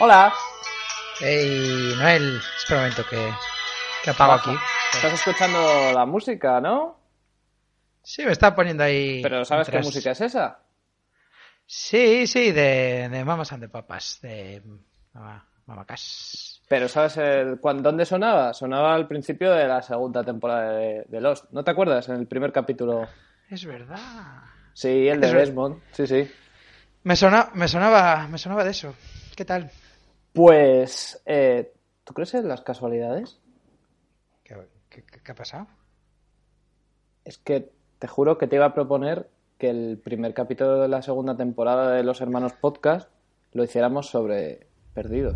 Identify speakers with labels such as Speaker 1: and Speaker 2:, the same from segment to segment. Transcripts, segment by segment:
Speaker 1: Hola.
Speaker 2: Hey, Noel, espera un momento que, que apago aquí.
Speaker 1: Estás escuchando la música, ¿no?
Speaker 2: Sí, me está poniendo ahí.
Speaker 1: Pero ¿sabes qué música es esa?
Speaker 2: Sí, sí, de, de Mamas and the Papas, de Mama, Mamacas.
Speaker 1: Pero ¿sabes el, cuán- dónde sonaba? Sonaba al principio de la segunda temporada de, de Lost. ¿No te acuerdas? En el primer capítulo.
Speaker 2: Es verdad.
Speaker 1: Sí, el de Desmond. Sí, sí.
Speaker 2: Me, sona, me, sonaba, me sonaba de eso. ¿Qué tal?
Speaker 1: Pues, eh, ¿tú crees en las casualidades?
Speaker 2: ¿Qué, qué- qué- ha pasado?
Speaker 1: Es que te juro que te iba a proponer que el primer capítulo de la segunda temporada de Los Hermanos Podcast lo hiciéramos sobre perdidos.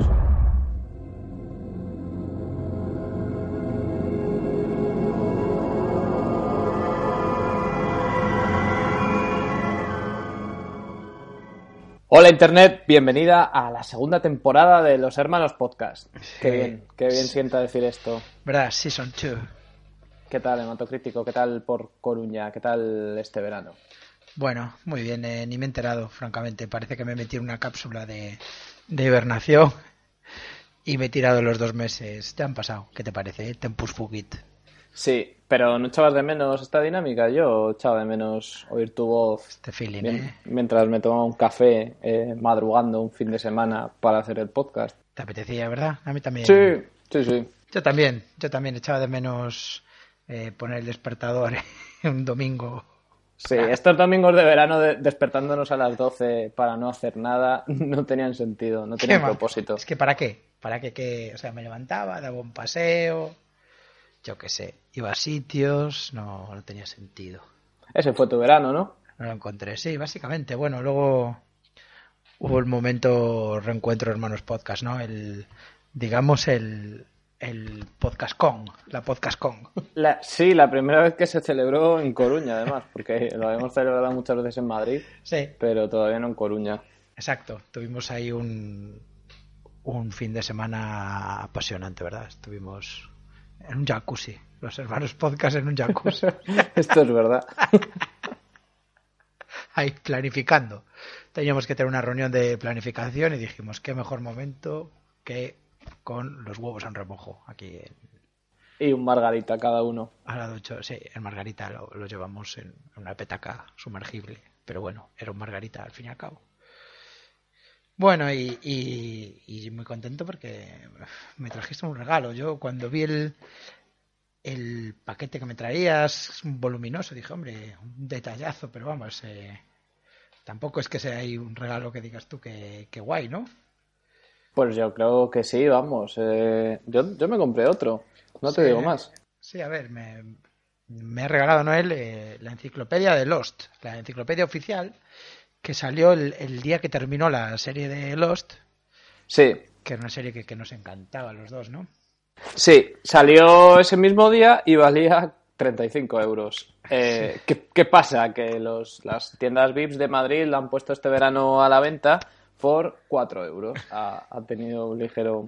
Speaker 1: Hola Internet, bienvenida a la segunda temporada de Los Hermanos Podcast. Qué bien, qué bien sienta decir esto.
Speaker 2: ¿Verdad? Season 2.
Speaker 1: ¿Qué tal, hematocrítico? ¿Qué tal por Coruña? ¿Qué tal este verano?
Speaker 2: Bueno, muy bien, eh, ni me he enterado, francamente. Parece que me metí en una cápsula de, de hibernación y me he tirado los dos meses. Ya han pasado. ¿Qué te parece? Tempus fugit.
Speaker 1: Sí, pero ¿no echabas de menos esta dinámica? Yo echaba de menos oír tu voz
Speaker 2: Este feeling, ¿eh?
Speaker 1: mientras me tomaba un café eh, madrugando un fin de semana para hacer el podcast.
Speaker 2: Te apetecía, ¿verdad? A mí también.
Speaker 1: Sí, sí, sí.
Speaker 2: Yo también, yo también echaba de menos eh, poner el despertador un domingo.
Speaker 1: Sí, estos domingos de verano de- despertándonos a las 12 para no hacer nada no tenían sentido, no tenían propósito.
Speaker 2: Es que ¿para qué? ¿Para qué? qué? O sea, me levantaba, daba un paseo, yo qué sé, iba a sitios, no, no tenía sentido.
Speaker 1: Ese fue tu verano, ¿no?
Speaker 2: No lo encontré, sí, básicamente. Bueno, luego hubo el momento reencuentro hermanos podcast, ¿no? El, digamos, el, el podcast con, la podcast con.
Speaker 1: La- sí, la primera vez que se celebró en Coruña, además, porque lo habíamos celebrado muchas veces en Madrid,
Speaker 2: Sí,
Speaker 1: pero todavía no en Coruña.
Speaker 2: exacto. Tuvimos ahí un, un fin de semana apasionante, ¿verdad? Estuvimos en un jacuzzi, los hermanos podcast en un jacuzzi,
Speaker 1: Esto es verdad.
Speaker 2: ahí planificando. Teníamos que tener una reunión de planificación y dijimos, qué mejor momento que con los huevos en remojo aquí en,
Speaker 1: Y un margarita cada uno.
Speaker 2: A la ducha, sí, el margarita lo, lo llevamos en una petaca sumergible, pero bueno, era un margarita al fin y al cabo. Bueno, y, y- y muy contento porque me trajiste un regalo. Yo cuando vi el, el paquete que me traías, voluminoso, dije, hombre, un detallazo, pero vamos, eh, tampoco es que sea ahí un regalo que digas tú que, que guay, ¿no?
Speaker 1: Pues yo creo que sí, vamos. eh, yo, yo me compré otro. No te digo más.
Speaker 2: Sí, a ver, me, me ha regalado Noel eh, la enciclopedia de Lost, la enciclopedia oficial que salió el, el día que terminó la serie de Lost,
Speaker 1: Sí,
Speaker 2: que era una serie que, que nos encantaba a los dos, ¿no?
Speaker 1: sí. Salió ese mismo día y valía 35 euros. Eh, ¿qué, qué pasa? Que los, las tiendas VIPs de Madrid la han puesto este verano a la venta por 4 euros. Ha, ha tenido un ligero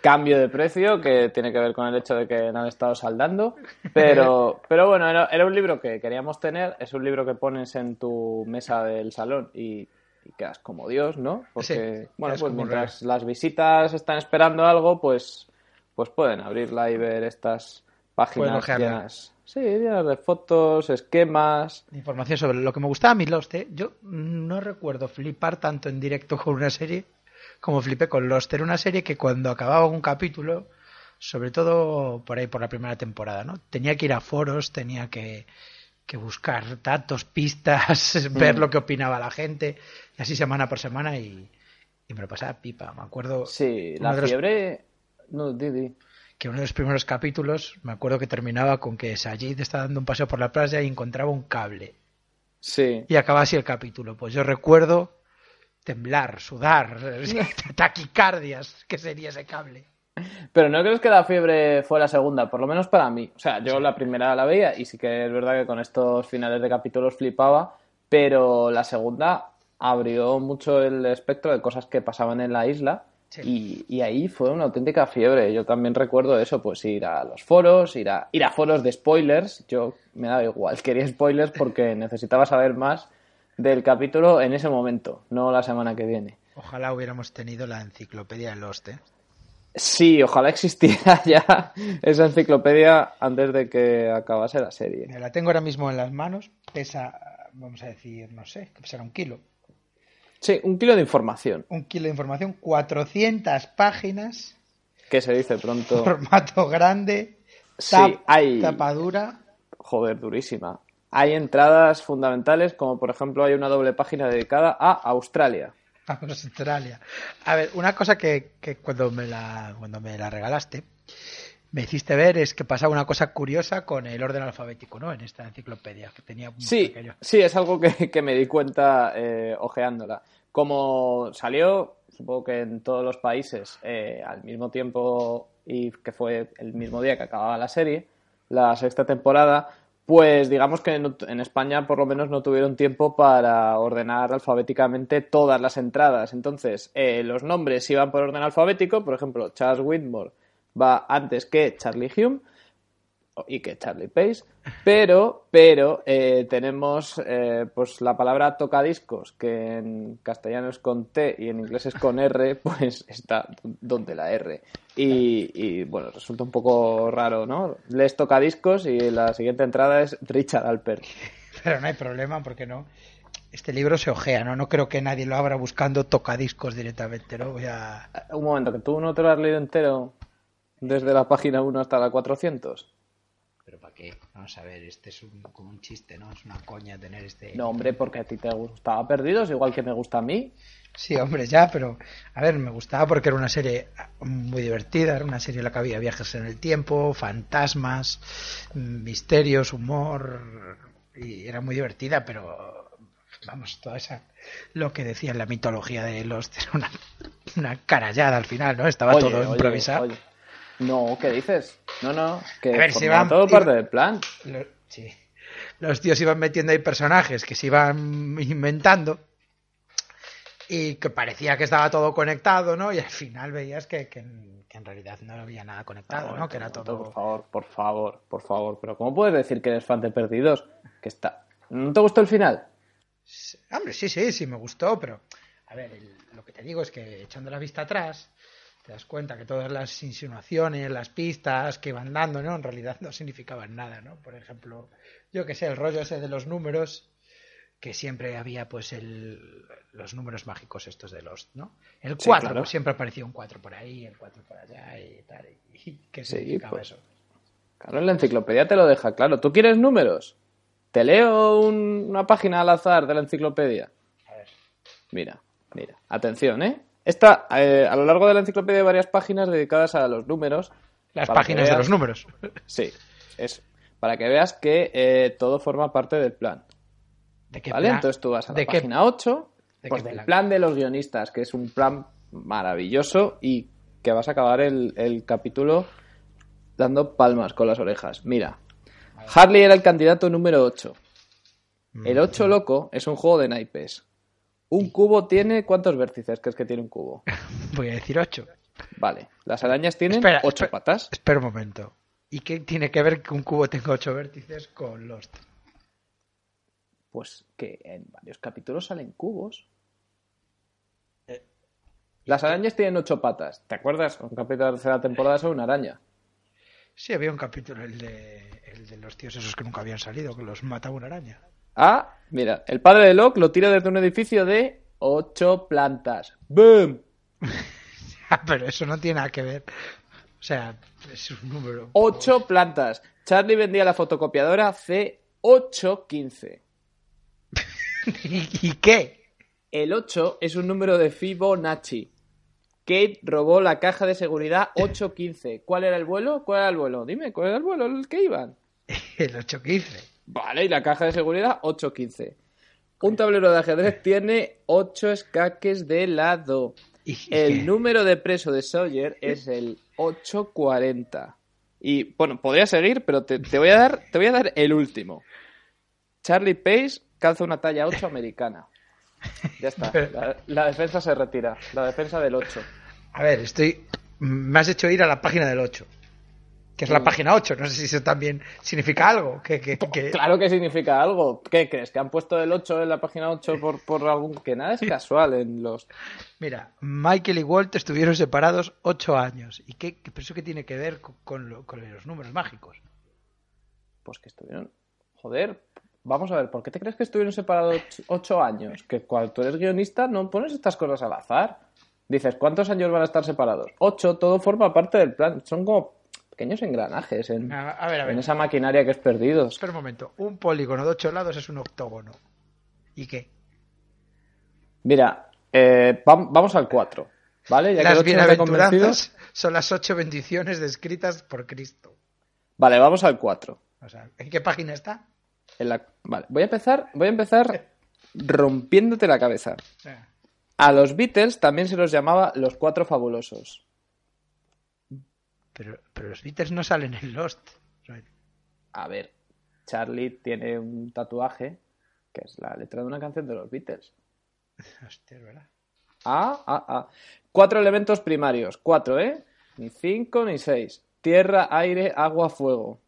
Speaker 1: cambio de precio que tiene que ver con el hecho de que no han estado saldando. Pero, pero bueno, era, era un libro que queríamos tener. Es un libro que pones en tu mesa del salón y, y quedas como Dios, ¿no? Porque,
Speaker 2: Sí,
Speaker 1: bueno, pues mientras las visitas están esperando algo, pues, pues pueden abrirla y ver estas páginas llenas. Sí, llenas de fotos, esquemas.
Speaker 2: Información sobre lo que me gustaba a mí Lost. ¿eh? Yo no recuerdo flipar tanto en directo con una serie como flipé con Lost. Era una serie que cuando acababa un capítulo, sobre todo por ahí por la primera temporada, ¿no? Tenía que ir a foros, tenía que, que buscar datos, pistas, ver
Speaker 1: Mm.
Speaker 2: lo que opinaba la gente, y así semana por semana y, y me lo pasaba pipa. Me acuerdo
Speaker 1: Sí, la
Speaker 2: los-
Speaker 1: fiebre. No, Didi.
Speaker 2: que uno de los primeros capítulos, me acuerdo que terminaba con que Sajid estaba dando un paseo por la playa y encontraba un cable.
Speaker 1: Sí.
Speaker 2: Y acaba así el capítulo. Pues yo recuerdo temblar, sudar, taquicardias, que sería ese cable.
Speaker 1: Pero no crees que la fiebre fue la segunda, por lo menos para mí. O sea, yo la primera la veía y sí que es verdad que con estos finales de capítulos flipaba, pero la segunda abrió mucho el espectro de cosas que pasaban en la isla y, y ahí fue una auténtica fiebre. Yo también recuerdo eso, pues ir a los foros, ir a, ir a foros de spoilers. Yo me daba igual, quería spoilers porque necesitaba saber más del capítulo en ese momento, no la semana que viene.
Speaker 2: Ojalá hubiéramos tenido la enciclopedia de Lost, ¿eh?
Speaker 1: Sí, ojalá existiera ya esa enciclopedia antes de que acabase la serie.
Speaker 2: La tengo ahora mismo en las manos, pesa, vamos a decir, no sé, que pesará un kilo.
Speaker 1: Sí, un kilo de información,
Speaker 2: Un kilo de información, 400 páginas,
Speaker 1: que se dice pronto.
Speaker 2: formato grande,
Speaker 1: Sí,
Speaker 2: tap-
Speaker 1: hay-
Speaker 2: tapadura.
Speaker 1: Joder, durísima. Hay entradas fundamentales, como por ejemplo hay una doble página dedicada a Australia.
Speaker 2: Vamos, Australia. A ver, una cosa que, que cuando, me la, cuando me la regalaste me hiciste ver es que pasaba una cosa curiosa con el orden alfabético, ¿no? En esta enciclopedia que tenía
Speaker 1: Sí,
Speaker 2: pequeño.
Speaker 1: sí, es algo que, que me di cuenta eh, ojeándola. Como salió, supongo que en todos los países eh, al mismo tiempo y que fue el mismo día que acababa la serie, la sexta temporada, pues digamos que en, España por lo menos no tuvieron tiempo para ordenar alfabéticamente todas las entradas. Entonces, eh, los nombres iban por orden alfabético, por ejemplo, Charles Whitmore va antes que Charlie Hume y que Charlie Pace, pero, pero eh, tenemos eh, pues la palabra tocadiscos, que en castellano es con T y en inglés es con R, pues está donde la R. Y, y, bueno, resulta un poco raro, ¿no? Les tocadiscos y la siguiente entrada es Richard Alpert.
Speaker 2: Pero no hay problema, porque no. Este libro se ojea, ¿no? No creo que nadie lo abra buscando tocadiscos directamente, ¿no? Voy a...
Speaker 1: Un momento, que tú no te lo has leído entero desde la página 1 hasta la 400.
Speaker 2: ¿Pero para qué? Vamos a ver, este es un, como un chiste, ¿no? Es una coña tener este...
Speaker 1: No, hombre, porque a ti te gustaba Perdidos, igual que me gusta a mí.
Speaker 2: Sí, hombre, ya, pero a ver, me gustaba porque era una serie muy divertida, era una serie en la que había viajes en el tiempo, fantasmas, misterios, humor, y era muy divertida, pero vamos, toda esa, lo que decía en la mitología de los, era una, una carallada al final, ¿no? Estaba
Speaker 1: Oye,
Speaker 2: todo
Speaker 1: oye,
Speaker 2: improvisado.
Speaker 1: oye. No, ¿qué dices? No, no, que
Speaker 2: A ver, si van-
Speaker 1: todo
Speaker 2: iba-
Speaker 1: parte del plan.
Speaker 2: Lo- sí. Los tíos iban metiendo ahí personajes que se iban inventando y que parecía que estaba todo conectado, ¿no? Y al final veías que, que en, que en realidad no había nada conectado, ¿no? Que era
Speaker 1: Por
Speaker 2: todo...
Speaker 1: favor, por favor, por favor. Pero ¿cómo puedes decir que eres fan de Perdidos? Que está... ¿No te gustó el final?
Speaker 2: Hombre, sí, sí, sí, me gustó, pero a ver, el- lo que te digo es que echando la vista atrás, te das cuenta que todas las insinuaciones, las pistas que iban dando, ¿no? En realidad no significaban nada, ¿no? Por ejemplo, yo que sé, el rollo ese de los números, que siempre había pues el, los números mágicos estos de los, ¿no? El
Speaker 1: Sí,
Speaker 2: 4,
Speaker 1: claro.
Speaker 2: pues siempre aparecía un 4 por ahí, el 4 por allá y tal. ¿Y qué
Speaker 1: Sí,
Speaker 2: significaba
Speaker 1: pues.
Speaker 2: eso?
Speaker 1: Claro, en la enciclopedia te lo deja claro. ¿Tú quieres números? Te leo un- una página al azar de la enciclopedia.
Speaker 2: A ver.
Speaker 1: Mira, mira. Atención, ¿eh? Esta, eh, a lo largo de la enciclopedia hay varias páginas dedicadas a los números.
Speaker 2: Las páginas de los números.
Speaker 1: Sí, eso. Para que veas que eh, todo forma parte del plan.
Speaker 2: ¿De qué
Speaker 1: ¿Vale?
Speaker 2: plan?
Speaker 1: Entonces tú vas a la
Speaker 2: ¿De qué-
Speaker 1: página 8,
Speaker 2: de
Speaker 1: pues del
Speaker 2: plan?
Speaker 1: plan de los guionistas, que es un plan maravilloso y que vas a acabar el, el capítulo dando palmas con las orejas. Mira, Harley era el candidato número 8.
Speaker 2: Mm.
Speaker 1: El 8 loco es un juego de naipes. Un cubo tiene... ¿Cuántos vértices crees que tiene un cubo?
Speaker 2: Voy a decir 8.
Speaker 1: Vale. Las arañas tienen
Speaker 2: Espera,
Speaker 1: 8
Speaker 2: espera.
Speaker 1: patas.
Speaker 2: Espera un momento. ¿Y qué tiene que ver que un cubo tenga 8 vértices con Lost?
Speaker 1: Pues que en varios capítulos salen cubos.
Speaker 2: Eh,
Speaker 1: Las arañas tienen 8 patas. ¿Te acuerdas? Un capítulo de la tercera temporada sobre una araña.
Speaker 2: Sí, había un capítulo, el de, el de los tíos esos que nunca habían salido, que los mataba una araña.
Speaker 1: Ah, mira, el padre de Locke lo tira desde un edificio de 8 plantas. ¡Boom!
Speaker 2: Pero eso no tiene nada que ver. O sea, es un número.
Speaker 1: 8 plantas. Charlie vendía la fotocopiadora C815.
Speaker 2: ¿Y, y qué?
Speaker 1: El 8 es un número de Fibonacci. Kate robó la caja de seguridad 815. ¿Cuál era el vuelo? ¿Cuál era el vuelo? Dime, ¿cuál era el vuelo el que iban?
Speaker 2: El 815.
Speaker 1: Vale, y la caja de seguridad 815. Un tablero de ajedrez tiene 8 escaques de lado.
Speaker 2: ¿Y, y
Speaker 1: El número de preso de Sawyer es el 840. Y bueno, podría seguir, pero te, te voy a dar, te voy a dar el último. Charlie Pace calza una talla 8 americana. Ya está. La, la defensa se retira. La defensa del 8.
Speaker 2: A ver, estoy. Me has hecho ir a la página del 8. Que es la
Speaker 1: Mm.
Speaker 2: página 8. No sé si eso también significa algo. Que, que, que-
Speaker 1: Claro que significa algo. ¿Qué crees? ¿Que han puesto el 8 en la página 8 por, por algún... Que nada es casual en los...
Speaker 2: Mira, Michael y Walt estuvieron separados 8 años. ¿Y qué, qué- pero eso qué tiene que ver con, con lo- con los números mágicos?
Speaker 1: Pues que estuvieron... Joder, vamos a ver, ¿por qué te crees que estuvieron separados 8 años? Que cuando tú eres guionista no pones estas cosas al azar. Dices, ¿cuántos años van a estar separados? 8, todo forma parte del plan. Son como pequeños engranajes en,
Speaker 2: A, a ver, a ver.
Speaker 1: en esa maquinaria que es perdidos.
Speaker 2: Espera un momento. Un polígono de 8 lados es un octógono. ¿Y qué?
Speaker 1: Mira, eh, vam- vamos al 4, ¿vale? Ya
Speaker 2: Las
Speaker 1: 8 no te ha convencido.
Speaker 2: bienaventuranzas son las ocho bendiciones descritas por Cristo.
Speaker 1: Vale, vamos al 4.
Speaker 2: O sea, ¿en qué página está?
Speaker 1: En la- Vale, voy a empezar, voy a empezar rompiéndote la cabeza.
Speaker 2: Ah,
Speaker 1: A los Beatles también se los llamaba los Cuatro Fabulosos.
Speaker 2: Pero, pero los Beatles no salen en Lost.
Speaker 1: A ver, Charlie tiene un tatuaje que es la letra de una canción de los Beatles.
Speaker 2: Hostia, verdad.
Speaker 1: Ah, ah, ah. Cuatro elementos primarios. Cuatro, ¿eh? Ni cinco ni seis. Tierra, aire, agua, fuego.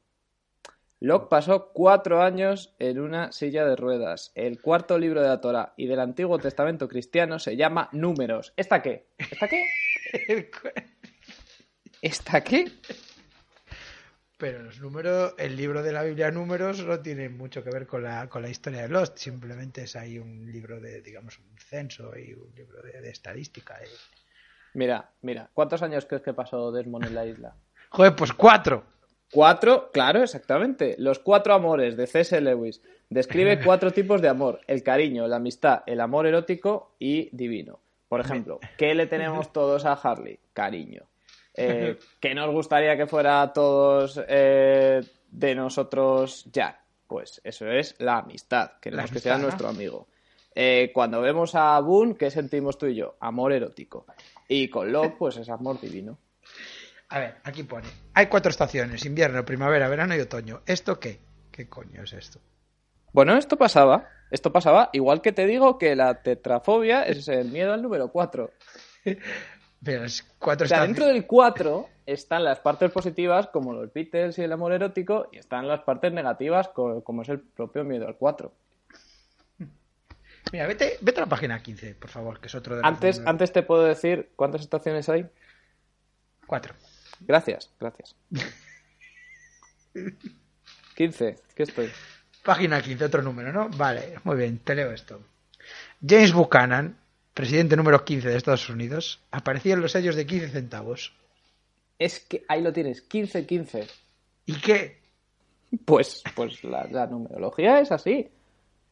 Speaker 1: Locke pasó cuatro años en una silla de ruedas. El cuarto libro de la Torah y del Antiguo Testamento cristiano se llama Números. ¿Esta qué? ¿Esta qué? ¿Esta qué?
Speaker 2: Pero los números, el libro de la Biblia Números no tiene mucho que ver con la, con la historia de Lost. Simplemente es ahí un libro de, digamos, un censo y un libro de, de estadística. y-
Speaker 1: Mira, mira. ¿Cuántos años crees que pasó Desmond en la isla?
Speaker 2: Joder, pues cuatro.
Speaker 1: Cuatro, claro, exactamente. Los cuatro amores de C.S. Lewis. Describe cuatro tipos de amor: el cariño, la amistad, el amor erótico y divino. Por ejemplo, ¿qué le tenemos todos a Harley? Cariño. Eh, ¿Qué nos gustaría que fuera a todos eh, de nosotros Jack? Pues eso es la amistad. Queremos que sea nuestro amigo. Eh, cuando vemos a Boone, ¿qué sentimos tú y yo? Amor erótico. Y con Locke, pues es amor divino.
Speaker 2: A ver, aquí pone. Hay cuatro estaciones, invierno, primavera, verano y otoño. ¿Esto qué? ¿Qué coño es esto?
Speaker 1: Bueno, esto pasaba. Esto pasaba, igual que te digo que la tetrafobia es el miedo al número 4.
Speaker 2: Pero es cuatro
Speaker 1: O sea, dentro del 4 están las partes positivas, como los Beatles y el amor erótico, y están las partes negativas, co- como es el propio miedo al 4.
Speaker 2: Mira, vete, vete a la página 15, por favor, que es otro de los
Speaker 1: Antes,
Speaker 2: números.
Speaker 1: antes te puedo decir cuántas estaciones hay.
Speaker 2: Cuatro.
Speaker 1: Gracias, gracias. 15, ¿qué estoy?
Speaker 2: Página 15, otro número, ¿no? Vale, muy bien, te leo esto. James Buchanan, presidente número 15 de Estados Unidos, aparecía en los sellos de 15 centavos.
Speaker 1: Es que ahí lo tienes, 15, 15.
Speaker 2: ¿Y qué?
Speaker 1: Pues, pues la, la numerología es así.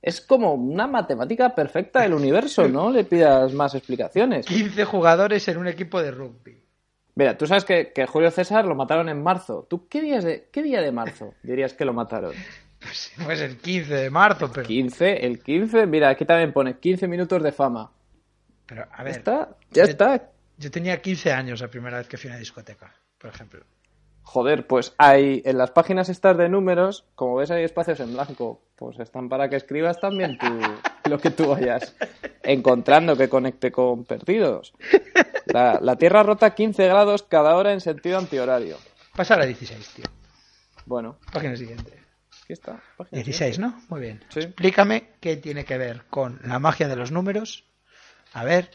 Speaker 1: Es como una matemática perfecta del universo, ¿no? Le pidas más explicaciones.
Speaker 2: 15 jugadores en un equipo de rugby.
Speaker 1: Mira, tú sabes que, que Julio César lo mataron en marzo. ¿Tú qué, días de, qué día de marzo dirías que lo mataron?
Speaker 2: Pues, pues el 15 de marzo, pero...
Speaker 1: 15, el 15. Mira, aquí también pone 15 minutos de fama.
Speaker 2: Pero, a
Speaker 1: Ya
Speaker 2: ver,
Speaker 1: está, ya
Speaker 2: yo-
Speaker 1: está.
Speaker 2: yo tenía 15 años la primera vez que fui a una discoteca, por ejemplo.
Speaker 1: Joder, pues hay en las páginas estas de números, como ves hay espacios en blanco, pues están para que escribas también tú lo que tú vayas encontrando que conecte con perdidos. La, la Tierra rota 15 grados cada hora en sentido antihorario.
Speaker 2: Pasa a la 16, tío.
Speaker 1: Bueno,
Speaker 2: Página siguiente.
Speaker 1: aquí está. página
Speaker 2: 16, ¿no? Muy bien.
Speaker 1: Sí.
Speaker 2: Explícame qué tiene que ver con la magia de los números. A ver,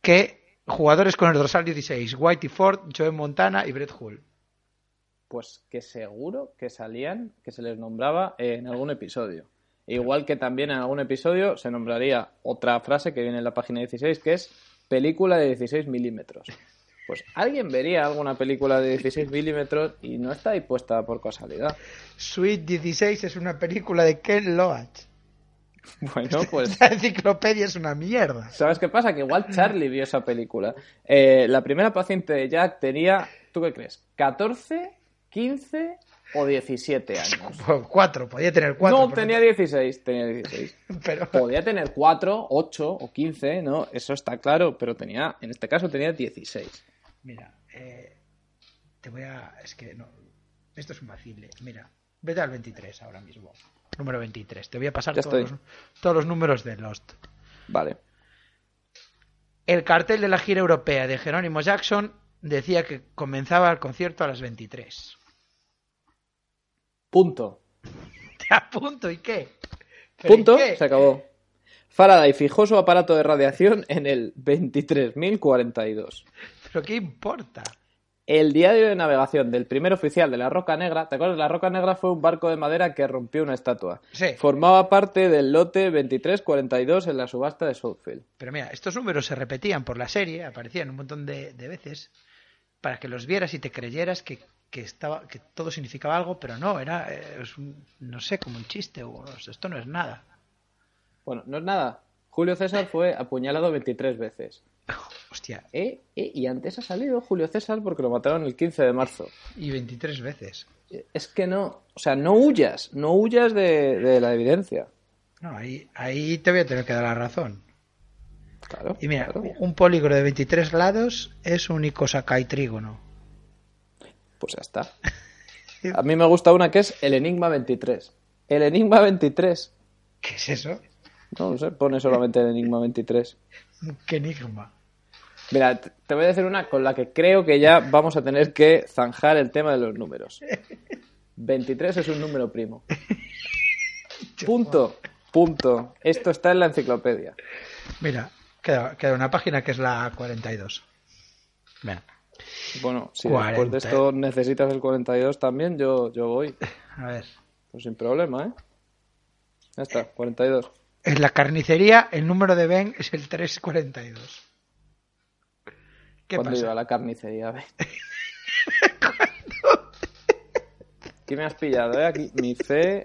Speaker 2: ¿qué jugadores con el dorsal 16? Whitey Ford, Joe Montana y Brett Hull.
Speaker 1: Pues que seguro que salían, que se les nombraba en algún episodio. Igual que también en algún episodio se nombraría otra frase que viene en la página 16, que es película de 16 milímetros. Pues alguien vería alguna película de 16 milímetros y no está ahí puesta por casualidad.
Speaker 2: Sweet 16 es una película de Ken Loach.
Speaker 1: Bueno, pues
Speaker 2: La enciclopedia es una mierda.
Speaker 1: ¿Sabes qué pasa? Que igual Charlie vio esa película. Eh, la primera paciente de Jack tenía, ¿tú qué crees? ¿14, 15 o 17 años?
Speaker 2: Cuatro, podía tener cuatro.
Speaker 1: no,
Speaker 2: porque-
Speaker 1: tenía 16, tenía 16.
Speaker 2: Pero,
Speaker 1: Podía tener 4, 8 o 15, ¿no? Eso está claro, pero tenía, en este caso tenía 16.
Speaker 2: mira, eh, te voy a... Es que no, esto es un vacile. Mira, vete al 23 ahora mismo. Número 23. Te voy a pasar todos los, todos los números de Lost.
Speaker 1: Vale.
Speaker 2: El cartel de la gira europea de Jerónimo Jackson decía que comenzaba el concierto a las 23.
Speaker 1: Punto.
Speaker 2: Te apunto, ¿y qué? ¿Pero
Speaker 1: Punto,
Speaker 2: y qué?
Speaker 1: se acabó. Faraday fijó su aparato de radiación en el 23.042.
Speaker 2: ¿Pero qué importa?
Speaker 1: El diario de navegación del primer oficial de la Roca Negra, ¿te acuerdas? La Roca Negra fue un barco de madera que rompió una estatua.
Speaker 2: Sí.
Speaker 1: Formaba parte del lote 2342 en la subasta de Southfield.
Speaker 2: Pero mira, estos números se repetían por la serie, aparecían un montón de, de veces, para que los vieras y te creyeras que, que estaba, que todo significaba algo, pero no, era, eh, es un- no sé, como un chiste, o no sé, esto no es nada.
Speaker 1: Bueno, no es nada. Julio César fue apuñalado 23 veces.
Speaker 2: Hostia,
Speaker 1: Eh, eh, y antes ha salido Julio César porque lo mataron el 15 de marzo.
Speaker 2: y 23 veces.
Speaker 1: Eh, Es que no, o sea, no huyas, no huyas de, de la evidencia.
Speaker 2: No, ahí, ahí te voy a tener que dar la razón.
Speaker 1: Claro.
Speaker 2: Y mira,
Speaker 1: claro.
Speaker 2: un polígono de 23 lados es un icosacai trígono.
Speaker 1: Pues ya está. A mí me gusta una que es el Enigma 23. El Enigma 23.
Speaker 2: ¿Qué es eso?
Speaker 1: No lo sé, pone solamente el Enigma 23.
Speaker 2: ¿Qué enigma?
Speaker 1: Mira, te voy a decir una con la que creo que ya vamos a tener que zanjar el tema de los números. 23 es un número primo. Punto. Punto. Esto está en la enciclopedia.
Speaker 2: Mira, queda, queda una página que es la 42. Ven,
Speaker 1: Bueno, si
Speaker 2: 40.
Speaker 1: después de esto necesitas el 42 también, yo, yo voy.
Speaker 2: a ver.
Speaker 1: Pues sin problema, ¿eh? Ya está, 42.
Speaker 2: En la carnicería, el número de Ben es el 342. ¿Qué
Speaker 1: ¿Cuándo
Speaker 2: pasa?
Speaker 1: iba a la carnicería? Ver. Aquí me has pillado, ¿eh? Aquí mi fe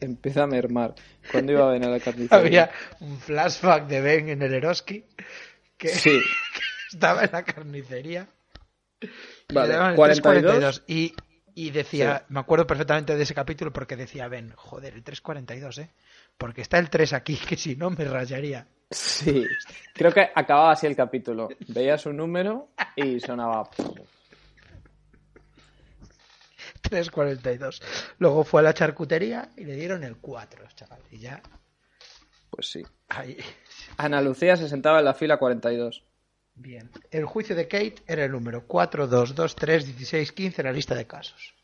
Speaker 1: empieza a mermar. ¿Cuándo iba a venir a la carnicería?
Speaker 2: Había un flashback de Ben en el Eroski que
Speaker 1: Sí,
Speaker 2: estaba en la carnicería. y
Speaker 1: Vale,
Speaker 2: el
Speaker 1: 42.
Speaker 2: 342 y, y decía, me acuerdo perfectamente de ese capítulo porque decía Ben, joder, el 342, ¿eh? Porque está el 3 aquí, que si no me rayaría.
Speaker 1: sí. Creo que acababa así el capítulo. Veías un número y sonaba...
Speaker 2: 342. Luego fue a la charcutería y le dieron el 4, chaval. Y ya,
Speaker 1: Pues sí.
Speaker 2: ahí,
Speaker 1: Ana Lucía se sentaba en la fila 42.
Speaker 2: bien. El juicio de Kate era el número 4, 2, 2, 3, 16, 15 en la lista de casos.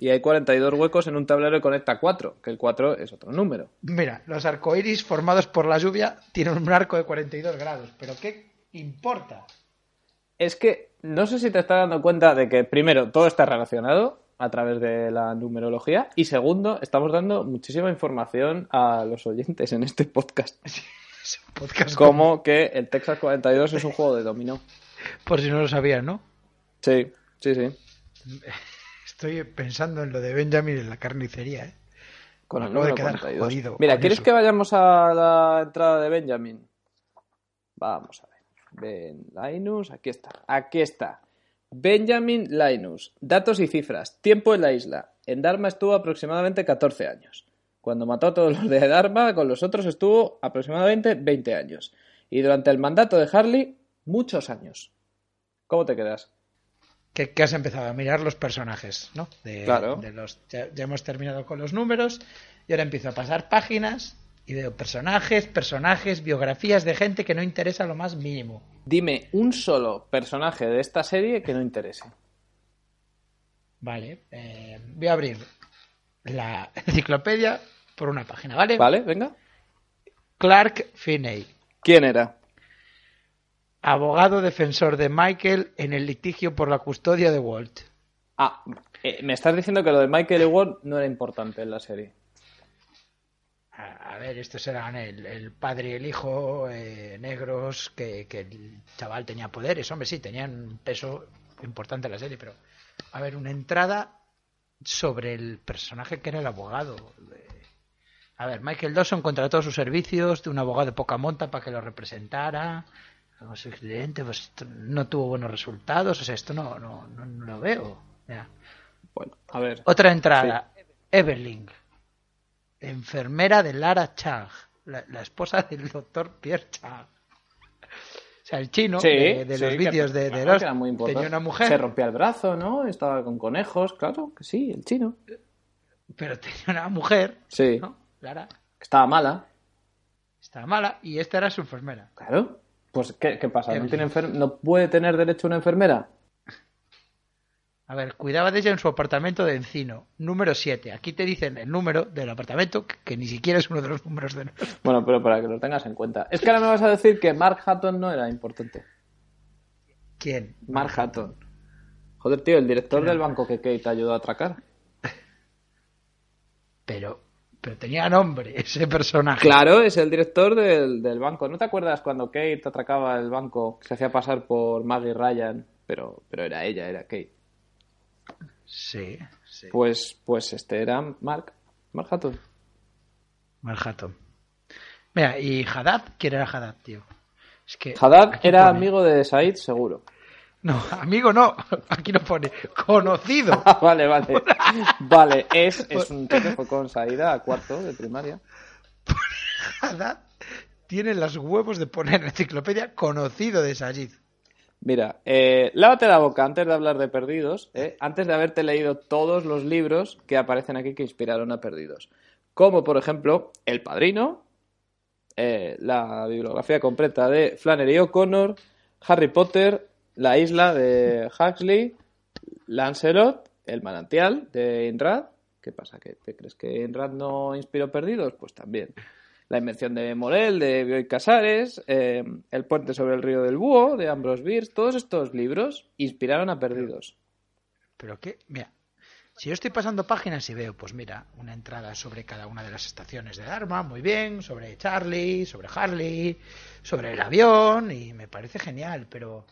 Speaker 1: Y hay 42 huecos en un tablero que conecta 4, que el 4 es otro número.
Speaker 2: Mira, los arcoíris formados por la lluvia tienen un arco de 42 grados, pero ¿qué importa?
Speaker 1: Es que no sé si te estás dando cuenta de que, primero, todo está relacionado a través de la numerología y, segundo, estamos dando muchísima información a los oyentes en este podcast.
Speaker 2: Es un podcast
Speaker 1: Como que el Texas 42 es un juego de dominó.
Speaker 2: Por si no lo sabían, ¿no?
Speaker 1: Sí, sí, sí.
Speaker 2: Estoy pensando en lo de Benjamin en la carnicería, ¿eh?
Speaker 1: Con el número
Speaker 2: quedar
Speaker 1: 42.
Speaker 2: jodido
Speaker 1: Mira, ¿quieres
Speaker 2: eso.
Speaker 1: que vayamos a la entrada de Benjamin? Vamos a ver. Ben Linus, aquí está. Aquí está. Benjamin Linus. Datos y cifras. Tiempo en la isla. En Dharma estuvo aproximadamente 14 años. Cuando mató a todos los de Dharma, con los otros estuvo aproximadamente 20 años. Y durante el mandato de Harley, muchos años. ¿Cómo te quedas?
Speaker 2: Que, que has empezado a mirar los personajes, ¿no? De,
Speaker 1: Claro.
Speaker 2: de los, ya, ya hemos terminado con los números y ahora empiezo a pasar páginas y veo personajes, personajes, biografías de gente que no interesa lo más mínimo.
Speaker 1: Dime un solo personaje de esta serie que no interese.
Speaker 2: Vale, eh, voy a abrir la enciclopedia por una página, ¿vale?
Speaker 1: ¿Vale? Venga.
Speaker 2: Clark Finney,
Speaker 1: ¿Quién era?
Speaker 2: Abogado defensor de Michael en el litigio por la custodia de Walt.
Speaker 1: Ah, eh, me estás diciendo que lo de Michael y Ward no era importante en la serie.
Speaker 2: A a ver, estos eran el, el padre y el hijo eh, negros, que, que el chaval tenía poderes. Hombre, sí, tenían un peso importante en la serie, pero a ver, una entrada sobre el personaje que era el abogado. Eh, A ver, Michael Dawson contrató sus servicios de un abogado de poca monta para que lo representara. Pues no tuvo buenos resultados. O sea, esto no, no, no, no lo veo. Ya.
Speaker 1: Bueno, a ver.
Speaker 2: Otra entrada, Evelyn, enfermera de Lara Chang, la, la esposa del doctor Pierre Chang. O sea, el chino
Speaker 1: Sí,
Speaker 2: de, de
Speaker 1: sí,
Speaker 2: los vídeos de, de los
Speaker 1: era muy
Speaker 2: tenía una mujer,
Speaker 1: Se rompía el brazo, ¿no? Estaba con conejos, claro, que sí, el chino.
Speaker 2: pero tenía una mujer,
Speaker 1: Sí,
Speaker 2: ¿no? Lara,
Speaker 1: que estaba mala,
Speaker 2: estaba mala y esta era su enfermera.
Speaker 1: claro. Pues, ¿qué, qué pasa? ¿No,
Speaker 2: Evelyn.
Speaker 1: tiene enfer- ¿No puede tener derecho una enfermera?
Speaker 2: A ver, cuidaba de ella en su apartamento de Encino, número 7. Aquí te dicen el número del apartamento, que, que ni siquiera es uno de los números de...
Speaker 1: Bueno, pero para que lo tengas en cuenta. Es que ahora me vas a decir que Mark Hatton no era importante.
Speaker 2: ¿Quién?
Speaker 1: Mark Hatton. Joder, tío, el director del banco que Kate ayudó a atracar.
Speaker 2: Pero, pero tenía nombre ese personaje.
Speaker 1: Claro, es el director del, del banco. ¿No te acuerdas cuando Kate atracaba el banco? Se hacía pasar por Maggie Ryan, pero, pero era ella, era Kate.
Speaker 2: Sí, sí.
Speaker 1: Pues, pues este era Mark, Mark Hatton.
Speaker 2: Manhattan. Mira, y Haddad, ¿quién era Haddad, tío? Es que
Speaker 1: Haddad era
Speaker 2: pone-
Speaker 1: amigo de Said, seguro.
Speaker 2: No, amigo no. Aquí no pone conocido.
Speaker 1: Ah, vale, vale. Vale, es, es un fue con Saida a cuarto de primaria.
Speaker 2: Haddad tiene los huevos de poner en la enciclopedia conocido de Sayid.
Speaker 1: Mira, eh, lávate la boca antes de hablar de Perdidos, eh, antes de haberte leído todos los libros que aparecen aquí que inspiraron a Perdidos. Como, por ejemplo, El Padrino, eh, la bibliografía completa de Flannery O'Connor, Harry Potter, La Isla de Huxley, Lancelot, El Manantial de Inrad. ¿Qué pasa? ¿Que ¿Te crees que Inrad no inspiró Perdidos? Pues también. La invención de Morel, de Bioy Casares, eh, El puente sobre el río del Búho, de Ambrose Bierce, todos estos libros inspiraron a Perdidos.
Speaker 2: Pero qué, mira, si yo estoy pasando páginas y veo, pues mira, una entrada sobre cada una de las estaciones de Dharma, muy bien, sobre Charlie, sobre Harley, sobre el avión, y me parece genial, pero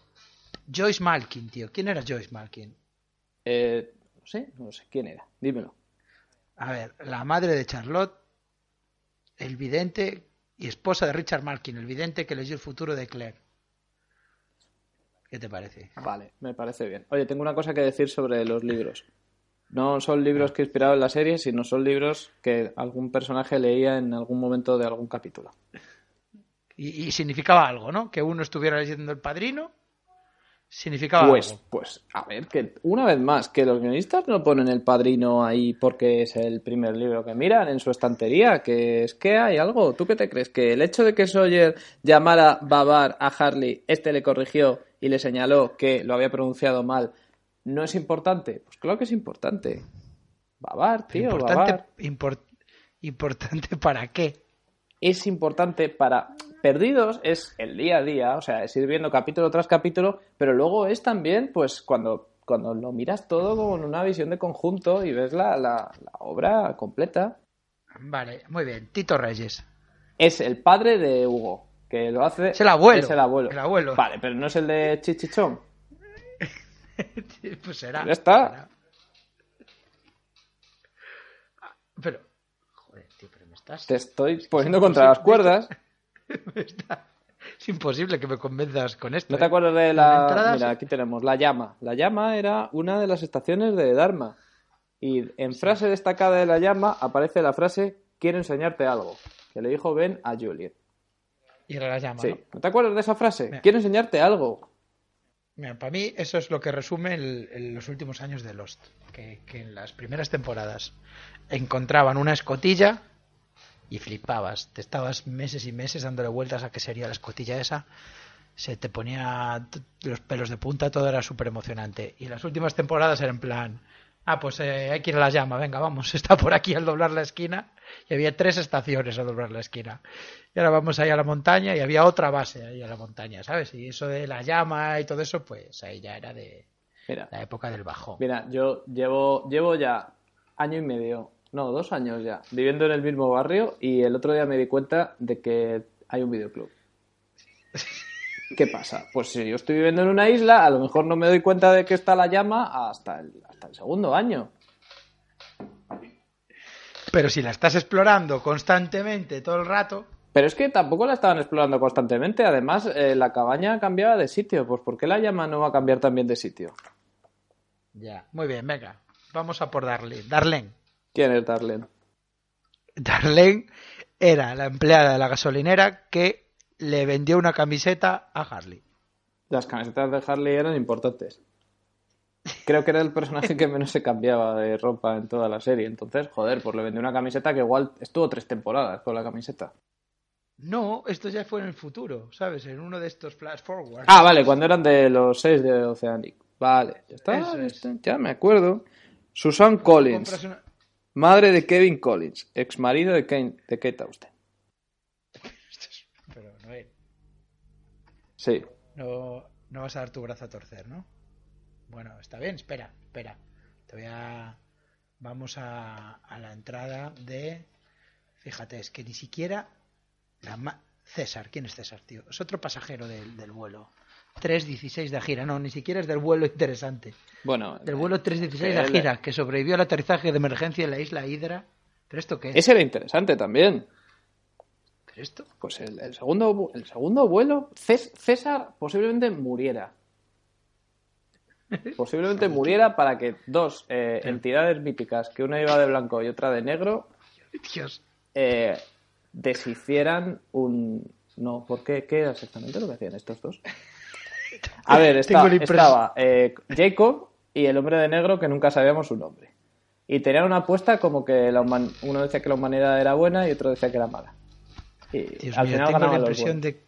Speaker 2: Joyce Malkin, tío, ¿quién era Joyce Malkin?
Speaker 1: Eh, no sé, no sé quién era, dímelo.
Speaker 2: A ver, la madre de Charlotte, el vidente y esposa de Richard Malkin, el vidente que leyó el futuro de Claire. ¿Qué te parece?
Speaker 1: Vale, me parece bien. Oye, tengo una cosa que decir sobre los libros. No son libros que inspiraron la serie, sino son libros que algún personaje leía en algún momento de algún capítulo.
Speaker 2: Y, y significaba algo, ¿no? Que uno estuviera leyendo El Padrino, significaba
Speaker 1: Pues,
Speaker 2: algo.
Speaker 1: pues, a ver, que una vez más, que los guionistas no ponen el padrino ahí porque es el primer libro que miran en su estantería, que es que hay algo. ¿Tú qué te crees? Que el hecho de que Sawyer llamara Babar a Harley, este le corrigió y le señaló que lo había pronunciado mal, ¿no es importante? Pues claro que es importante. Babar, tío,
Speaker 2: importante,
Speaker 1: Babar.
Speaker 2: import- importante para qué.
Speaker 1: Es importante para Perdidos es el día a día, o sea, es ir viendo capítulo tras capítulo, pero luego es también, pues, cuando, cuando lo miras todo con una visión de conjunto y ves la, la, la obra completa.
Speaker 2: Vale, muy bien. Tito Reyes.
Speaker 1: Es el padre de Hugo, que lo hace.
Speaker 2: Es el abuelo,
Speaker 1: Es el abuelo.
Speaker 2: el abuelo.
Speaker 1: Vale, pero no es el de Chichichón.
Speaker 2: pues será.
Speaker 1: Ya está.
Speaker 2: será. Pero, joder, tío, pero me estás.
Speaker 1: Te estoy poniendo contra las cuerdas.
Speaker 2: está- Es imposible que me convenzas con esto.
Speaker 1: ¿No te
Speaker 2: ¿eh?
Speaker 1: acuerdas de la...
Speaker 2: entradas-
Speaker 1: Mira, aquí tenemos La Llama. La Llama era una de las estaciones de Dharma. Y en frase destacada de La Llama aparece la frase Quiero enseñarte algo. Que le dijo Ben a Juliet.
Speaker 2: Y ahora la llama.
Speaker 1: Sí.
Speaker 2: ¿no?
Speaker 1: ¿No te acuerdas de esa frase?
Speaker 2: Mira.
Speaker 1: Quiero enseñarte algo.
Speaker 2: Mira, para mí eso es lo que resume el- el- los últimos años de Lost. Que, que en las primeras temporadas encontraban una escotilla y flipabas. Te estabas meses y meses dándole vueltas a qué sería la escotilla esa. Se te ponía los pelos de punta, todo era súper emocionante. Y las últimas temporadas eran en plan, ah, pues eh, hay que ir a la llama, venga, vamos, está por aquí al doblar la esquina. Y había tres estaciones a doblar la esquina. Y ahora vamos ahí a la montaña y había otra base ahí a la montaña, ¿sabes? Y eso de la llama y todo eso, pues ahí ya era de
Speaker 1: Mira,
Speaker 2: la época del bajón.
Speaker 1: mira, yo llevo, llevo ya año y medio, no, dos años ya, viviendo en el mismo barrio y el otro día me di cuenta de que hay un videoclub. ¿Qué pasa? Pues si yo estoy viviendo en una isla, a lo mejor no me doy cuenta de que está la llama hasta el, hasta el segundo año.
Speaker 2: Pero si la estás explorando constantemente todo el rato,
Speaker 1: Pero es que tampoco la estaban explorando constantemente. Además, eh, la cabaña cambiaba de sitio. Pues ¿por qué la llama no va a cambiar también de sitio?
Speaker 2: ya. Muy bien, venga. Vamos a por Darlene. Darlene.
Speaker 1: ¿Quién es Darlene?
Speaker 2: Darlene era la empleada de la gasolinera que le vendió una camiseta a Harley.
Speaker 1: Las camisetas de Harley eran importantes. Creo que era el personaje que menos se cambiaba de ropa en toda la serie. Entonces, joder, pues le vendió una camiseta que igual estuvo tres temporadas con la camiseta.
Speaker 2: No, esto ya fue en el futuro, ¿sabes? En uno de estos flash forward.
Speaker 1: Ah, vale, cuando eran de los seis de Oceanic. Vale, ya está, ya
Speaker 2: es.
Speaker 1: está, ya me acuerdo. Susan Collins,
Speaker 2: una-
Speaker 1: madre de Kevin Collins, ex marido de, Kane, de Kate Austen.
Speaker 2: Pero no,
Speaker 1: Sí,
Speaker 2: no, no vas a dar tu brazo a torcer, ¿no? Bueno, está bien, espera, espera. Te voy a... Vamos a, a la entrada de... Fíjate, es que ni siquiera... La ma- César, ¿quién es César, tío? Es otro pasajero del, del vuelo. 316 de gira, no, ni siquiera es del vuelo interesante.
Speaker 1: bueno.
Speaker 2: Del vuelo 316
Speaker 1: que
Speaker 2: de
Speaker 1: él-
Speaker 2: gira, que sobrevivió al aterrizaje de emergencia en la isla Hydra. ¿Pero esto qué es?
Speaker 1: Ese era interesante también.
Speaker 2: ¿Pero esto?
Speaker 1: Pues el, el segundo, el segundo vuelo, Cés- César posiblemente muriera. Posiblemente muriera para que dos eh, entidades míticas, que una iba de blanco y otra de negro,
Speaker 2: Dios.
Speaker 1: eh, deshicieran un... No, ¿por qué? ¿Qué era exactamente lo que hacían estos dos? A ver, está- estaba eh, Jacob y el hombre de negro que nunca sabíamos su nombre. Y tenían una apuesta como que la human- uno decía que la humanidad era buena y otro decía que era mala. Y
Speaker 2: Dios
Speaker 1: al
Speaker 2: mío,
Speaker 1: final
Speaker 2: tengo la impresión de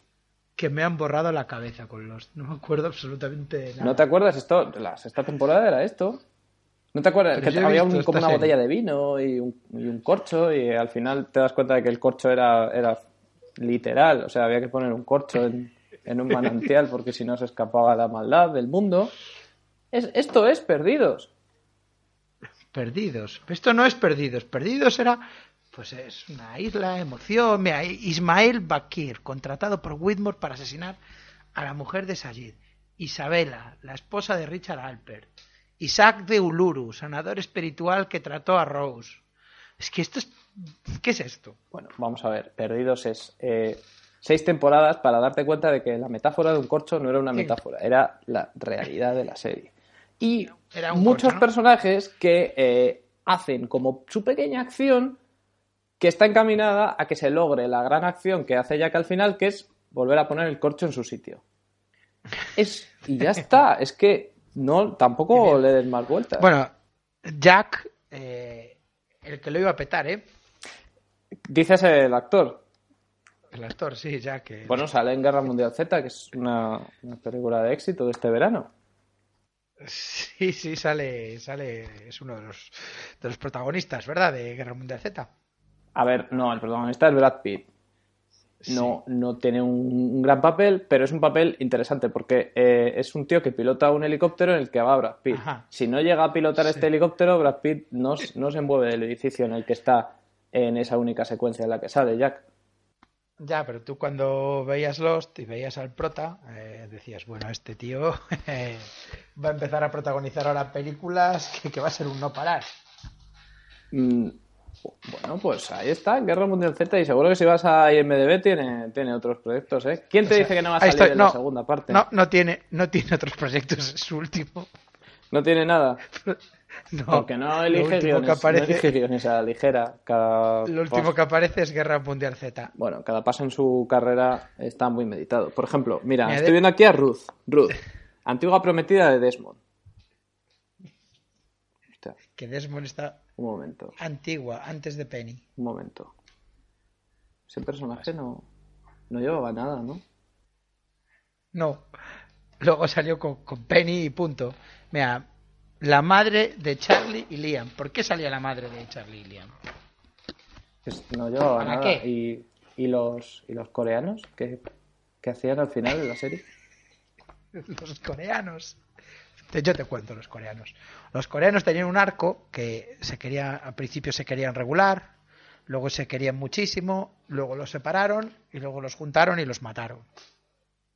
Speaker 2: que me han borrado la cabeza con los... No me acuerdo absolutamente de nada.
Speaker 1: ¿No te acuerdas esto? La sexta temporada era esto. ¿No te acuerdas?
Speaker 2: Pero
Speaker 1: que había un- como una
Speaker 2: serie.
Speaker 1: botella de vino y un, y un corcho y al final te das cuenta de que el corcho era, era literal. O sea, había que poner un corcho en, en un manantial porque si no se escapaba la maldad del mundo. Es, esto es Perdidos.
Speaker 2: Perdidos. Esto no es Perdidos. Perdidos era... Pues es una isla, emoción. Mira, Ismael Bakir, contratado por Whitmore para asesinar a la mujer de Sayid. Isabela, la esposa de Richard Alpert. Isaac de Uluru, sanador espiritual que trató a Rose. Es que esto es... ¿Qué es esto?
Speaker 1: Bueno, vamos a ver. Perdidos es eh, seis temporadas para darte cuenta de que la metáfora de un corcho no era una metáfora, era la realidad de la serie. Y
Speaker 2: Era un
Speaker 1: muchos
Speaker 2: corcho, ¿no?
Speaker 1: personajes que eh, hacen como su pequeña acción que está encaminada a que se logre la gran acción que hace Jack al final, que es volver a poner el corcho en su sitio. Es, y ya está, es que no, tampoco le des más vueltas.
Speaker 2: Bueno, Jack, eh, el que lo iba a petar, ¿eh?
Speaker 1: Dices el actor.
Speaker 2: El actor, sí, Jack. eh.
Speaker 1: Bueno, sale en Guerra Mundial Z, que es una, una película de éxito de este verano.
Speaker 2: Sí, sí, sale, sale, es uno de los, de los protagonistas, ¿verdad? De Guerra Mundial Z.
Speaker 1: A ver, no, el protagonista es Brad Pitt. No, no tiene un, un gran papel, pero es un papel interesante porque eh, es un tío que pilota un helicóptero en el que va Brad Pitt.
Speaker 2: Ajá.
Speaker 1: Si no llega a pilotar este helicóptero, Brad Pitt no, no se mueve del edificio en el que está en esa única secuencia en la que sale Jack.
Speaker 2: Ya, pero tú cuando veías Lost y veías al prota, eh, decías, bueno, este tío eh, va a empezar a protagonizar ahora películas que, que va a ser un no parar.
Speaker 1: Mm, bueno, pues ahí está, Guerra Mundial Z, y seguro que si vas a IMDB tiene, tiene otros proyectos, ¿eh? ¿Quién te
Speaker 2: O sea,
Speaker 1: dice que no va a salir
Speaker 2: estoy.
Speaker 1: en
Speaker 2: No,
Speaker 1: la segunda parte?
Speaker 2: No, no tiene, no tiene otros proyectos, es su último.
Speaker 1: No tiene nada.
Speaker 2: No,
Speaker 1: Porque no elige, guiones,
Speaker 2: que aparece,
Speaker 1: no elige guiones a la ligera. Cada
Speaker 2: Lo último
Speaker 1: paso-
Speaker 2: que aparece es Guerra Mundial Z.
Speaker 1: Bueno, cada paso en su carrera está muy meditado. Por ejemplo, mira, estoy
Speaker 2: de-
Speaker 1: viendo aquí a Ruth. Ruth. Antigua prometida de Desmond. Hostia,
Speaker 2: Que Desmond está
Speaker 1: un momento,
Speaker 2: antigua, antes de Penny.
Speaker 1: un momento. Ese personaje no, no llevaba nada, ¿no?
Speaker 2: No. Luego salió con, con Penny y punto. Mira, la madre de Charlie y Liam. ¿Por qué salía la madre de Charlie y Liam?
Speaker 1: No llevaba
Speaker 2: ¿Para
Speaker 1: nada.
Speaker 2: qué?
Speaker 1: Y, y los, y los coreanos que, que hacían al final de la serie.
Speaker 2: Los coreanos. Yo te cuento los coreanos. Los coreanos tenían un arco que se quería, al principio se querían regular, luego se querían muchísimo, luego los separaron y luego los juntaron y los mataron.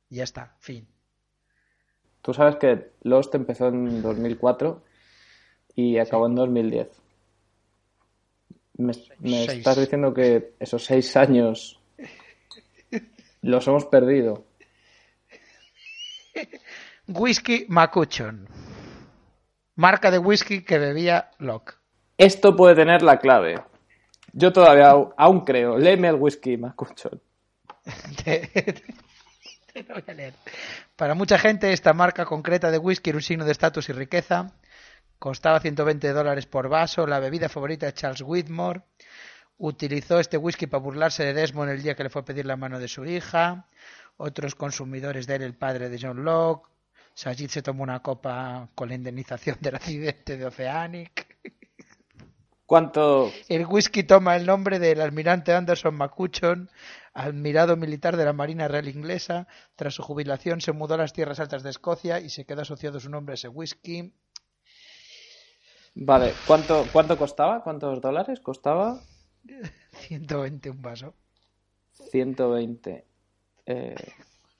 Speaker 2: Y ya está, fin.
Speaker 1: Tú sabes que Lost empezó en 2004 y acabó en 2010. Me, me estás diciendo que esos seis años los hemos perdido.
Speaker 2: Whisky Macuchon. Marca de whisky que bebía Locke.
Speaker 1: Esto puede tener la clave. Yo todavía aún creo. Léeme el whisky, Macuchon.
Speaker 2: Te- te lo voy a leer. Para mucha gente, esta marca concreta de whisky era un signo de estatus y riqueza. Costaba 120 dólares por vaso. La bebida favorita de Charles Whitmore. Utilizó este whisky para burlarse de Desmond el día que le fue a pedir la mano de su hija. Otros consumidores de él, el padre de John Locke. Sajid se tomó una copa con la indemnización del accidente de Oceanic.
Speaker 1: ¿Cuánto?
Speaker 2: El whisky toma el nombre del almirante Anderson McCutcheon, admirado militar de la Marina Real Inglesa. Tras su jubilación se mudó a las tierras altas de Escocia y se quedó asociado su nombre a ese whisky.
Speaker 1: Vale, ¿cuánto, cuánto costaba? ¿Cuántos dólares costaba?
Speaker 2: 120 un vaso.
Speaker 1: 120. Eh,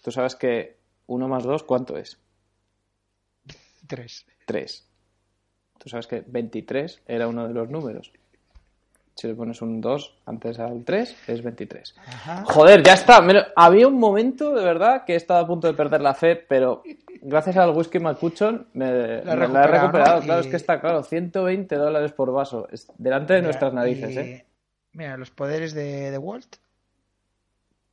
Speaker 1: Tú sabes que 1 más 2, ¿cuánto es?
Speaker 2: 3.
Speaker 1: 3. Tú sabes que 23 era uno de los números. Si le pones un 2 antes al 3, es 23.
Speaker 2: Ajá.
Speaker 1: Joder, ya está. Me lo- Había un momento, de verdad, que he estado a punto de perder la fe, pero gracias al whisky Macuchon me,
Speaker 2: La
Speaker 1: me la he
Speaker 2: recuperado.
Speaker 1: Claro,
Speaker 2: Y-
Speaker 1: es que está claro. 120 dólares por vaso. Es delante de
Speaker 2: Mira,
Speaker 1: nuestras narices,
Speaker 2: y-
Speaker 1: ¿eh?
Speaker 2: Mira, los poderes de, de Walt.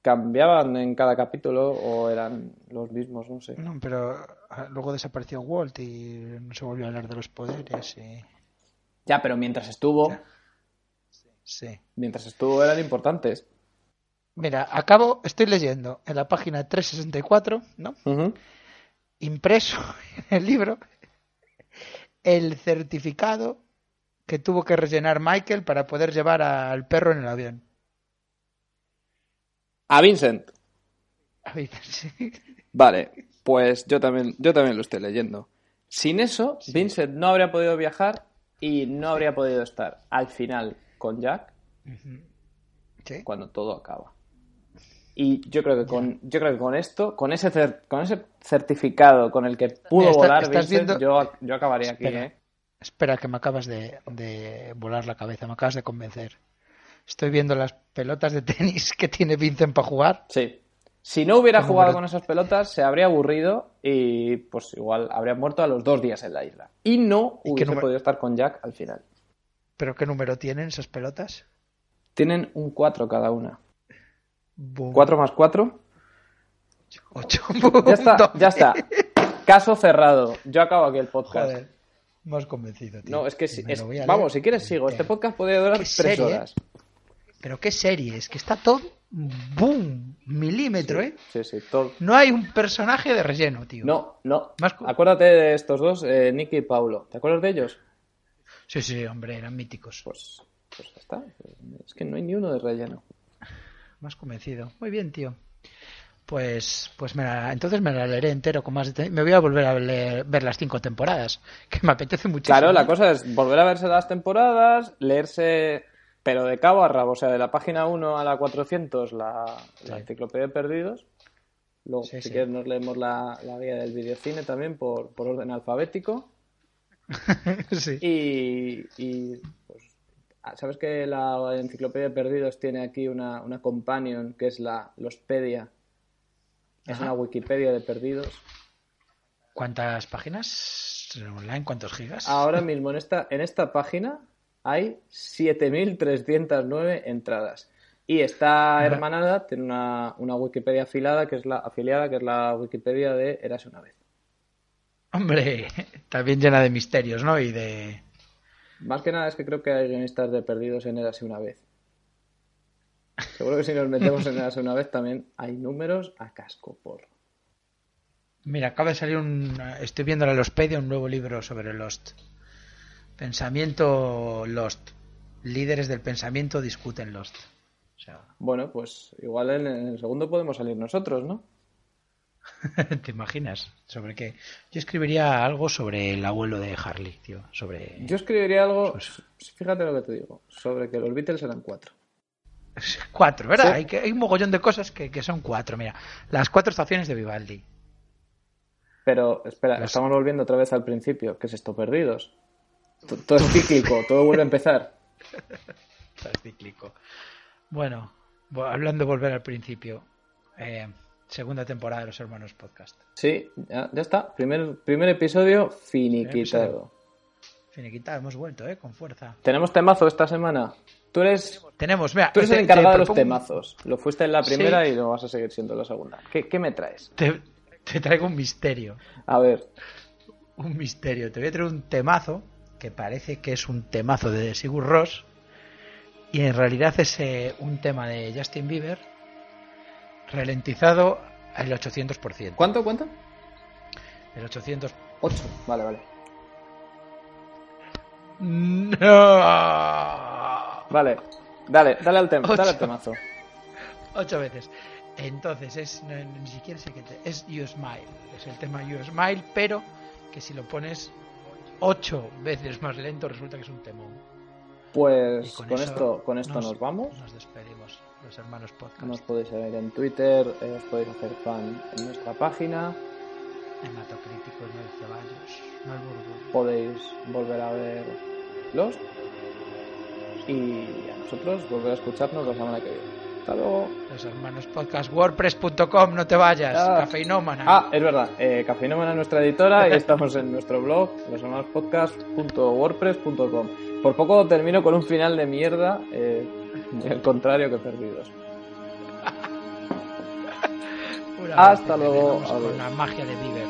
Speaker 1: ¿Cambiaban en cada capítulo o eran los mismos? No sé.
Speaker 2: No, pero ah, luego desapareció Walt y no se volvió a hablar de los poderes. y-
Speaker 1: Ya, pero mientras estuvo,
Speaker 2: Sí.
Speaker 1: mientras estuvo eran importantes.
Speaker 2: Mira, acabo, estoy leyendo en la página 364, ¿no?
Speaker 1: Ujú.
Speaker 2: impreso en el libro el certificado que tuvo que rellenar Michael para poder llevar al perro en el avión.
Speaker 1: A Vincent.
Speaker 2: A ver, sí.
Speaker 1: Vale, pues yo también, yo también lo estoy leyendo. Sin eso, Vincent no habría podido viajar y no habría podido estar al final con Jack
Speaker 2: Sí.
Speaker 1: cuando todo acaba. Y yo creo que con, yo creo que con esto, con ese cer- con ese certificado con el que pudo
Speaker 2: está-
Speaker 1: volar
Speaker 2: estás
Speaker 1: Vincent,
Speaker 2: viendo-
Speaker 1: yo, yo acabaría aquí,
Speaker 2: Espera.
Speaker 1: ¿eh?
Speaker 2: Espera, que me acabas de, de volar la cabeza, me acabas de convencer. Estoy viendo las pelotas de tenis que tiene Vincent para jugar.
Speaker 1: Sí. Si no hubiera
Speaker 2: ¿Qué
Speaker 1: jugado con esas pelotas, se habría aburrido y pues igual habría muerto a los dos días en la isla. Y no
Speaker 2: ¿Y qué
Speaker 1: hubiese
Speaker 2: número?
Speaker 1: podido estar con Jack al final.
Speaker 2: ¿Pero qué número tienen esas pelotas?
Speaker 1: Tienen un 4 cada una.
Speaker 2: Boom.
Speaker 1: 4 más 4.
Speaker 2: Ocho.
Speaker 1: Ya está, ya está. Caso cerrado. Yo acabo aquí el podcast.
Speaker 2: Joder, has convencido, tío.
Speaker 1: No, es que si, es- vamos, si quieres sigo. Este
Speaker 2: entero.
Speaker 1: podcast podría durar
Speaker 2: Qué
Speaker 1: tres
Speaker 2: serie,
Speaker 1: horas.
Speaker 2: Pero qué serie, es que está todo boom, milímetro, ¿eh?
Speaker 1: Sí, sí, todo.
Speaker 2: No hay un personaje de relleno, tío.
Speaker 1: No, no.
Speaker 2: Más cu-
Speaker 1: Acuérdate de estos dos, eh, Nicky y Paulo. ¿Te acuerdas de ellos?
Speaker 2: Sí, sí, hombre, eran míticos.
Speaker 1: Pues, pues ya está. Es que no hay ni uno de relleno.
Speaker 2: Más convencido. Muy bien, tío. Pues, pues me la- entonces me la leeré entero con más. Me voy a volver a leer- ver las cinco temporadas, que me apetece muchísimo.
Speaker 1: Claro, la cosa es volver a verse las temporadas, leerse, pero de cabo a rabo, o sea, de la página 1 a la 400, la, enciclopedia de perdidos. Luego,
Speaker 2: Sí,
Speaker 1: si
Speaker 2: sí.
Speaker 1: quieres, nos leemos la, la guía del videocine también por, por orden alfabético.
Speaker 2: sí.
Speaker 1: Y, y, pues, ah, ¿sabes que la enciclopedia de perdidos tiene aquí una, una companion que es la Lospedia? Es
Speaker 2: Ajá.
Speaker 1: una Wikipedia de perdidos.
Speaker 2: ¿Cuántas páginas online? ¿Cuántos gigas?
Speaker 1: Ahora mismo en esta, en esta página hay 7.309 entradas. Y está hermanada, tiene una, una Wikipedia afiliada que, es la, afiliada, que es la Wikipedia de Érase una vez.
Speaker 2: Hombre, también llena de misterios, ¿no? Y de...
Speaker 1: Más que nada es que creo que hay guionistas de perdidos en Érase una vez. Seguro que si nos metemos en Érase una vez también hay números a casco porro.
Speaker 2: Mira, acaba de salir un... Estoy viendo en la Lostpedia un nuevo libro sobre Lost. Pensamiento Lost. Líderes del pensamiento discuten Lost. O sea,
Speaker 1: Bueno, pues igual en el segundo podemos salir nosotros, ¿no?
Speaker 2: ¿te imaginas? ¿Sobre qué? Yo escribiría algo sobre el abuelo de Harley, tío. Sobre...
Speaker 1: Yo escribiría algo,
Speaker 2: Pues-
Speaker 1: fíjate lo que te digo, sobre que los Beatles eran cuatro.
Speaker 2: Cuatro, ¿verdad?
Speaker 1: Sí.
Speaker 2: Hay, que, hay un mogollón de cosas que, que son cuatro. Mira, las cuatro estaciones de Vivaldi.
Speaker 1: Pero, espera, estamos volviendo otra vez al principio. ¿Qué es esto? Perdidos. T- Todo es cíclico, todo vuelve a empezar.
Speaker 2: Está cíclico. Bueno, hablando de volver al principio. eh, segunda temporada de los Hermanos Podcast.
Speaker 1: Sí, ya, ya está. Primer, primer episodio finiquitado.
Speaker 2: Finiquita, hemos vuelto, ¿eh? Con fuerza.
Speaker 1: ¿Tenemos temazo esta semana? Tú eres,
Speaker 2: Tenemos, mira.
Speaker 1: tú eres
Speaker 2: te-
Speaker 1: el encargado
Speaker 2: te
Speaker 1: de los temazos. Lo fuiste en la primera
Speaker 2: Sí.
Speaker 1: y lo vas a seguir siendo en la segunda. ¿Qué, qué me traes?
Speaker 2: Te, te traigo un misterio.
Speaker 1: A ver,
Speaker 2: Un misterio. Te voy a traer un temazo que parece que es un temazo de Sigur Ross. Y en realidad es eh, un tema de Justin Bieber ralentizado al 800%.
Speaker 1: ¿cuánto, cuánto?
Speaker 2: El 800%.
Speaker 1: Ocho. Vale, vale.
Speaker 2: No.
Speaker 1: Vale, dale, dale al tema, dale al temazo.
Speaker 2: Ocho veces. Entonces, es no, ni siquiera sé qué te- es You Smile. Es el tema You Smile, pero que si lo pones ocho veces más lento resulta que es un temón.
Speaker 1: Pues
Speaker 2: Y
Speaker 1: con, esto, con esto nos, vamos.
Speaker 2: Nos despedimos, los hermanos podcast.
Speaker 1: Nos podéis seguir en Twitter, eh, os podéis hacer fan en nuestra página,
Speaker 2: Hematocrítico, no el Ceballos, no el Burgo.
Speaker 1: podéis volver a ver los y a nosotros volver a escucharnos la semana que viene. Hasta luego.
Speaker 2: Los hermanos podcast, wordpress.com, no te vayas,
Speaker 1: Ah.
Speaker 2: cafeinómana.
Speaker 1: Ah, es verdad, eh, Cafeinómana es nuestra editora y estamos en nuestro blog, loshermanospodcast.wordpress.com. Por poco termino con un final de mierda, eh, el contrario que perdidos. Hasta luego.
Speaker 2: Con la magia de.